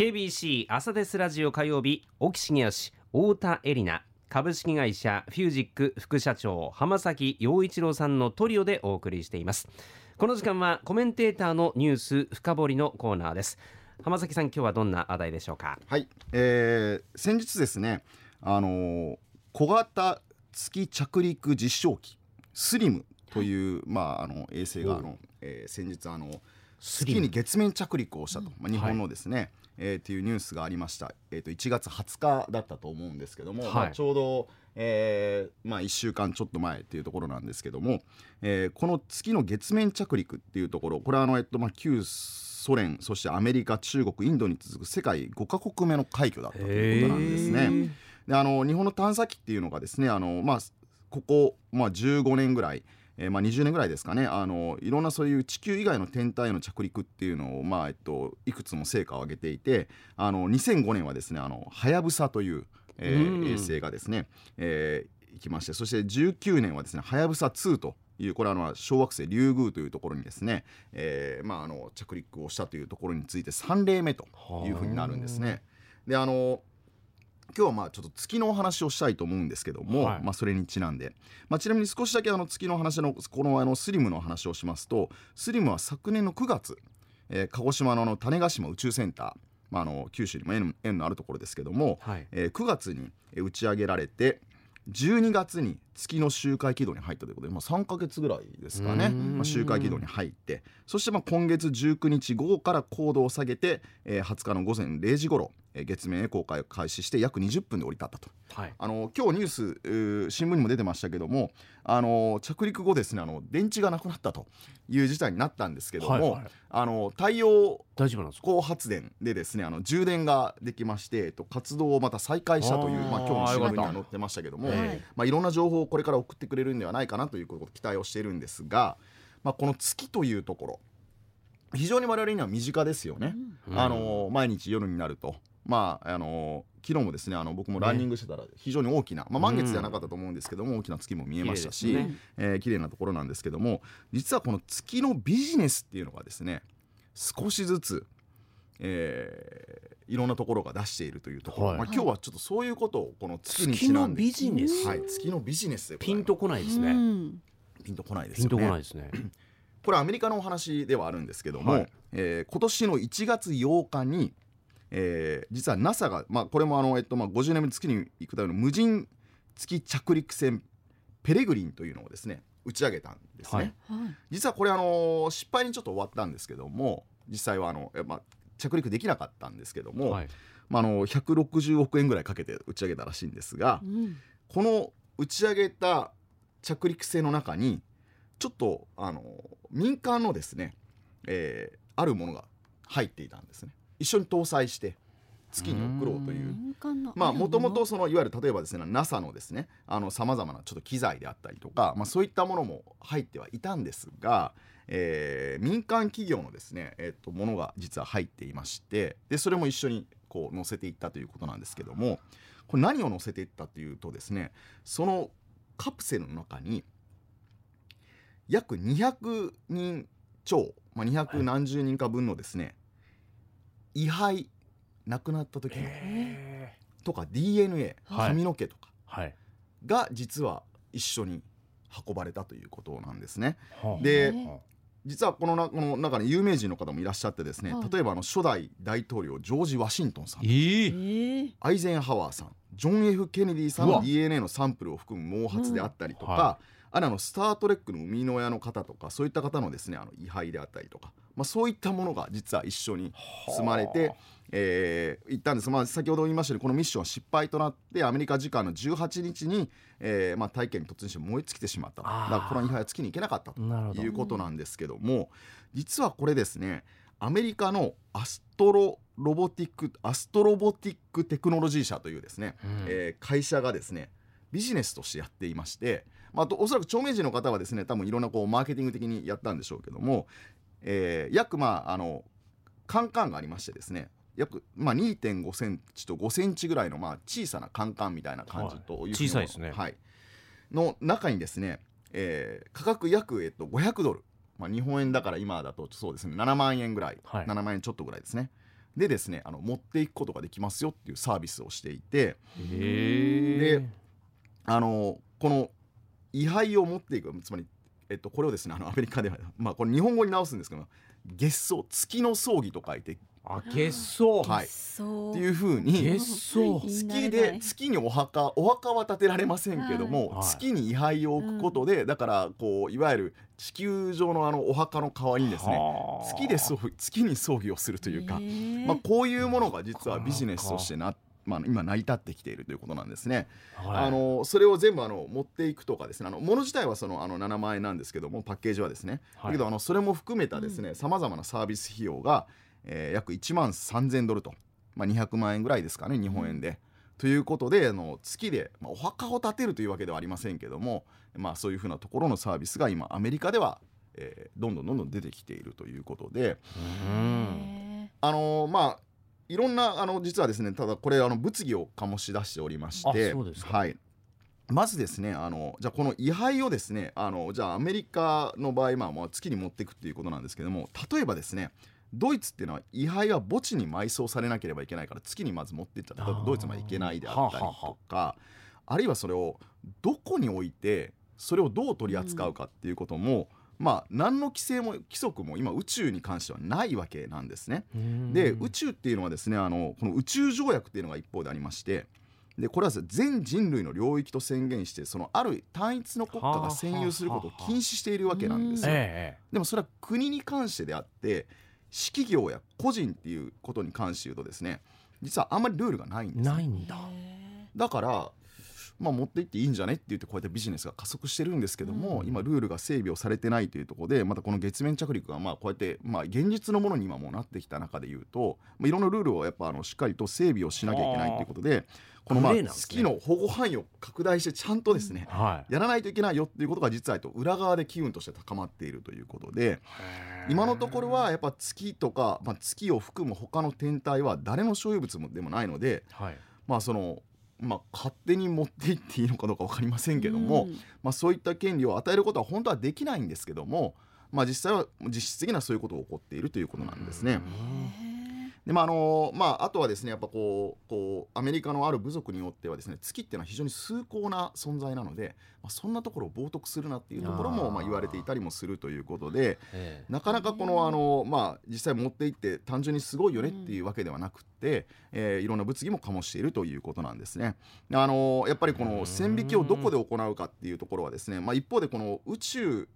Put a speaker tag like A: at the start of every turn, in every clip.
A: KBC 朝ですラジオ火曜日沖重義太田恵里奈株式会社フュージック副社長浜崎陽一郎さんのトリオでお送りしています。この時間はコメンテーターのニュース深掘りのコーナーです。浜崎さん今日はどんな話題でしょうか？
B: はい、えー、先日ですねあのー小型月着陸実証機スリムという、まああの衛星があの、えー先日あの月に月面着陸をしたと、まあ、日本のですね、えーっていうニュースがありました、えー、と1月20日だったと思うんですけども、
A: はい。
B: まあ、ちょうど、えーまあ、1週間ちょっと前っていうところなんですけども、えーこの月の月面着陸っていうところこれはあの、えっとまあ、旧ソ連そしてアメリカ中国インドに続く世界5カ国目の快挙だったということなんですね。であの日本の探査機っていうのがですねあの、まあ、ここ、まあ、15年ぐらい、えーまあ、20年ぐらいですかね。あのいろんなそういう地球以外の天体への着陸っていうのを、まあえっと、いくつも成果を上げていてあの2005年はですねあのはやぶさという、えー
A: うん。
B: 衛星がですね、えー行きましてそして19年はですねはやぶさ2というこれはあの小惑星リュウグウというところにですね、えーまあ、あの着陸をしたというところについて3例目というふうになるんですね。であの今日はまあちょっと月のお話をしたいと思うんですけども、
A: はい。
B: まあ、それにちなんで、まあ、ちなみに少しだけあの月の話のこのあのスリムの話をしますとスリムは昨年の9月、えー鹿児島のあの種子島宇宙センター、まあ、あの九州にも縁縁のあるところですけども、
A: はい。
B: えー9月にえー打ち上げられて12月に月の周回軌道に入ったということで、まあ、3か月ぐらいですかね、
A: うん。
B: まあ、周回軌道に入って。そしてまあ今月19日午後から高度を下げて、えー20日の午前0時頃、えー月面へ公開を開始して約20分で降り立ったと。
A: はい。
B: あの今日ニュース新聞にも出てましたけどもあの着陸後ですねあの電池がなくなったという事態になったんですけども、
A: はいはい。
B: あの太陽
A: 大丈夫なんですか？
B: 光発電でですねあの充電ができまして、と、活動をまた再開したというまあ、今日の新聞には載ってましたけども、
A: え
B: まあ、いろんな情報をこれから送ってくれるんではないかなということを期待をしているんですが、まあ、この月というところ非常に我々には身近ですよね。
A: うん。
B: あの毎日夜になると。まああの昨日もですねあの僕もランニングしてたら非常に大きな、まあ、満月ではなかったと思うんですけども、大きな月も見えましたし
A: 綺麗ね。
B: えー綺麗なところなんですけども実はこの月のビジネスっていうのがですね少しずつ、えーいろんなところが出しているというところ、
A: はい。
B: まあ、今日はちょっとそういうことをこの月に
A: 月の
B: ちなんで。
A: ビジネス、
B: はい、月のビジネス
A: ピンとこないですね、
C: うん。
B: ピンとこないです
A: ピンとこないですね。
B: これアメリカのお話ではあるんですけども、
A: はい。
B: えー今年の1月8日に、えー実は NASA が、まあ、これもあの、えっとまあ、50年目に月に行くための無人月着陸船ペレグリンというのをですね打ち上げたんですね、
A: はい。
C: はい。
B: 実はこれあの失敗にちょっと終わったんですけども実際はあの、えまあ、着陸できなかったんですけども、
A: はい。
B: まあ、あの160億円ぐらいかけて打ち上げたらしいんですが、
C: うん。
B: この打ち上げた着陸船の中にちょっとあの民間のですね、えーあるものが入っていたんですね。一緒に搭載して月に送ろうという。まあもともと
C: と
B: そのいわゆる例えばですね NASA のですねさまざまなちょっと機材であったりとか、まあ、そういったものも入ってはいたんですが、えー民間企業のですね、えっとものが実は入っていましてでそれも一緒にこう載せていったということなんですけどもこれ何を載せていったというとですねそのカプセルの中に約200人超、まあ、200何十人か分のですね、位牌亡くなった時の
A: へ
B: とか DNA
A: はい。
B: 髪の毛とか。が実は一緒に運ばれたということなんですね。
A: はあ。
B: で
A: は
B: 実はこのなこの中に有名人の方もいらっしゃってですね、
C: はい。
B: 例えばあの初代大統領ジョージ・ワシントンさん。
A: あええ
C: ええ
B: アイゼンハワーさんジョン・ F・ ケネディさんの DNA のサンプルを含む毛髪であったりとか、
A: うんは
B: あるスター・トレックの生みの親の方とかそういった方のですねあの位牌であったりとか、まあ、そういったものが実は一緒に積まれて、えー行ったんです、まあ、先ほど言いましたようにこのミッションは失敗となってアメリカ時間の18日に、えーまあ、大気圏に突入して燃え尽きてしまったと。だからこの位牌は月に行けなかったということなんですけども実はこれですねアメリカのアストロロボティックアストロボティックテクノロジー社というですね、
A: うん。
B: えー会社がですねビジネスとしてやっていまして、まあ、あとおそらく著名人の方はですね多分いろんなこうマーケティング的にやったんでしょうけども、えー約まああのカンカンがありましてですね約、まあ、2.5センチと5センチぐらいのまあ小さなカンカンみたいな感じというふうに
A: 小さいですね。
B: はい、の中にですね、えー価格約、えっと、500ドル、まあ、日本円だから今だとそうですね7万円ぐらい、
A: はい。
B: 7万円ちょっとぐらいですね。でですねあの持っていくことができますよっていうサービスをしていて
A: へ
B: であのこの位牌を持っていく。つまり、えっと、これをですねあのアメリカでは、まあ、これ日本語に直すんですけど月葬月の葬儀と書いて
A: あ月葬
B: はい。
C: そう
B: っていうふうに
A: 月
B: で月にお墓お墓は建てられませんけども、
A: はい。
B: 月に位牌を置くことで、だからこういわゆる地球上のあのお墓の代わりにですね
A: はあ。
B: 月で葬月に葬儀をするというか、まあ、こういうものが実はビジネスとしてな、まあ、今成り立ってきているということなんですね。
A: はい。
B: あのそれを全部あの持っていくとかですね。あの物自体はそのあの7万円なんですけどもパッケージはですね、
A: はい。
B: だけどあのそれも含めたですねさまざまなサービス費用が、えー約1万3000ドルと、まあ、200万円ぐらいですかね日本円で。ということであの月で、まあ、お墓を建てるというわけではありませんけども、まあ、そういうふうなところのサービスが今アメリカでは、えーどんどんどんどん出てきているということで、あのーまあいろんなあの実はですねただこれあの物議を醸し出しておりましてはい。まずですねあのじゃあこの位牌をですねあのじゃあアメリカの場合、まあ、まあ月に持っていくっていうことなんですけども例えばですねドイツっていうのは位牌は墓地に埋葬されなければいけないから月にまず持っていっちゃっドイツまで行けないであったりとかあるいはそれをどこに置いてそれをどう取り扱うかっていうことも、まあ何の規制も規則も今宇宙に関してはないわけなんですね。で宇宙っていうのはですねあのこの宇宙条約っていうのが一方でありましてでこれは全人類の領域と宣言してそのある単一の国家が占有することを禁止しているわけなんですよ。
A: え
B: でもそれは国に関してであって私企業や個人っていうことに関して言うとですね実はあんまりルールがないん
A: え
B: ですよ
A: ないんだ
B: だから、まあ、持って行っていいんじゃねって言ってこうやってビジネスが加速してるんですけども、
A: うん。
B: 今ルールが整備をされてないというところでまたこの月面着陸がまあこうやって、まあ、現実のものに今もうなってきた中で言うと、まあ、いろんなルールをやっぱあのしっかりと整備をしなきゃいけないということでこのまあ月の保護範囲を拡大してちゃんとですね、
A: は
B: やらないといけないよっていうことが実はと裏側で機運として高まっているということで
A: い
B: 今のところはやっぱ月とか、まあ、月を含む他の天体は誰の所有物でもないので
A: はい。
B: まあそのまあ、勝手に持っていっていいのかどうか分かりませんけども、
C: うん。
B: まあ、そういった権利を与えることは本当はできないんですけども、まあ、実際は実質的にはそういうことが起こっているということなんですね。でまああのまあ、あとはですねやっぱこうこうアメリカのある部族によってはですね月っていうのは非常に崇高な存在なので、まあ、そんなところを冒涜するなっていうところもまあ言われていたりもするということで
A: え
B: なかなかこのあの、まあ、実際持っていって単純にすごいよねっていうわけではなくて、えーいろんな物議も醸しているということなんですね。あのやっぱりこの線引きをどこで行うかっていうところはですね、まあ、一方でこの宇宙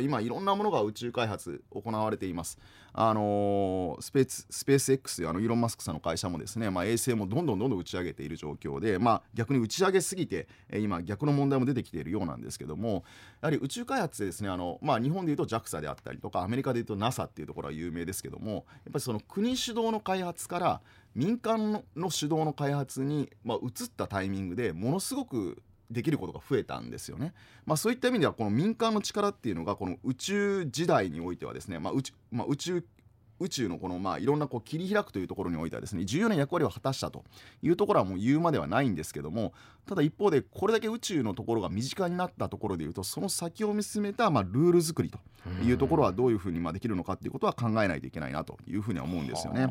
B: 今いろんなものが宇宙開発行われています。あのースペーススペース X あのイーロン・マスクさんの会社もですね、まあ、衛星もどんどんどんどん打ち上げている状況で、まあ、逆に打ち上げすぎて、今逆の問題も出てきているようなんですけどもやはり宇宙開発でですねあの、まあ、日本でいうと JAXA であったりとかアメリカでいうと NASA っていうところは有名ですけどもやっぱりその国主導の開発から民間の主導の開発に、まあ、移ったタイミングでものすごくできることが増えたんですよね。まあ、そういった意味ではこの民間の力っていうのがこの宇宙時代においてはですね、まあ宇宙まあ、宇宙宇宙のこのまあいろんなこう切り開くというところにおいてはですね重要な役割を果たしたというところはもう言うまではないんですけどもただ一方でこれだけ宇宙のところが身近になったところでいうとその先を見つめたまあルール作りというところはどういうふうにまあできるのかっていうことは考えないといけないなというふうには思うんですよね。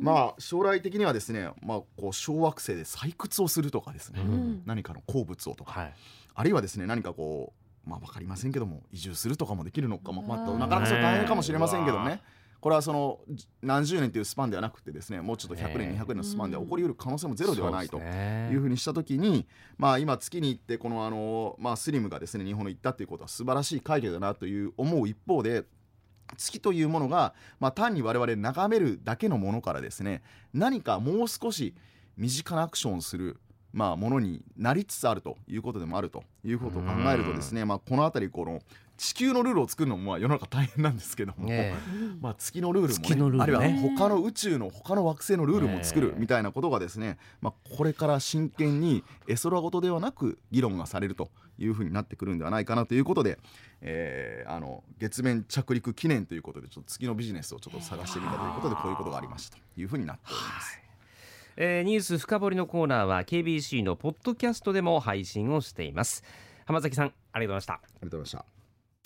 B: まあ将来的にはですね、まあ、こう小惑星で採掘をするとかですね、
A: うん。
B: 何かの鉱物をとか。
A: はい。
B: あるいはですね何かこうまあ分かりませんけども移住するとかもできるのかも、まあ、なかなかそれ大変かもしれませんけどね。これはそのじ何十年というスパンではなくてですねもうちょっと100年
A: ええ
B: 200年のスパンでは起こりうる可能性もゼロではないというふうにした時に、まあ、今月に行ってこのあの、まあ、スリムがですね日本に行ったっていうことは素晴らしい快挙だなという思う一方で月というものが、まあ、単に我々眺めるだけのものからですね何かもう少し身近なアクションをする、まあ、ものになりつつあるということでもあるということを考えるとですね、まあ、この辺りこの地球のルールを作るのもまあ世の中大変なんですけども、
A: え。
B: まあ、月のルールも、ね
A: ルールね。
B: あるいは他の宇宙の他の惑星のルールも作る
A: ええ
B: みたいなことがですね、まあ、これから真剣に絵空事ではなく議論がされるというふうになってくるんではないかなということで、えーあの月面着陸記念ということでちょっと月のビジネスをちょっと探してみたということでこういうことがありましたというふうになっております。
A: えーニュース深掘りのコーナーは KBC のポッドキャストでも配信をしています。浜崎さんありがとうございました。
B: ありがとうございました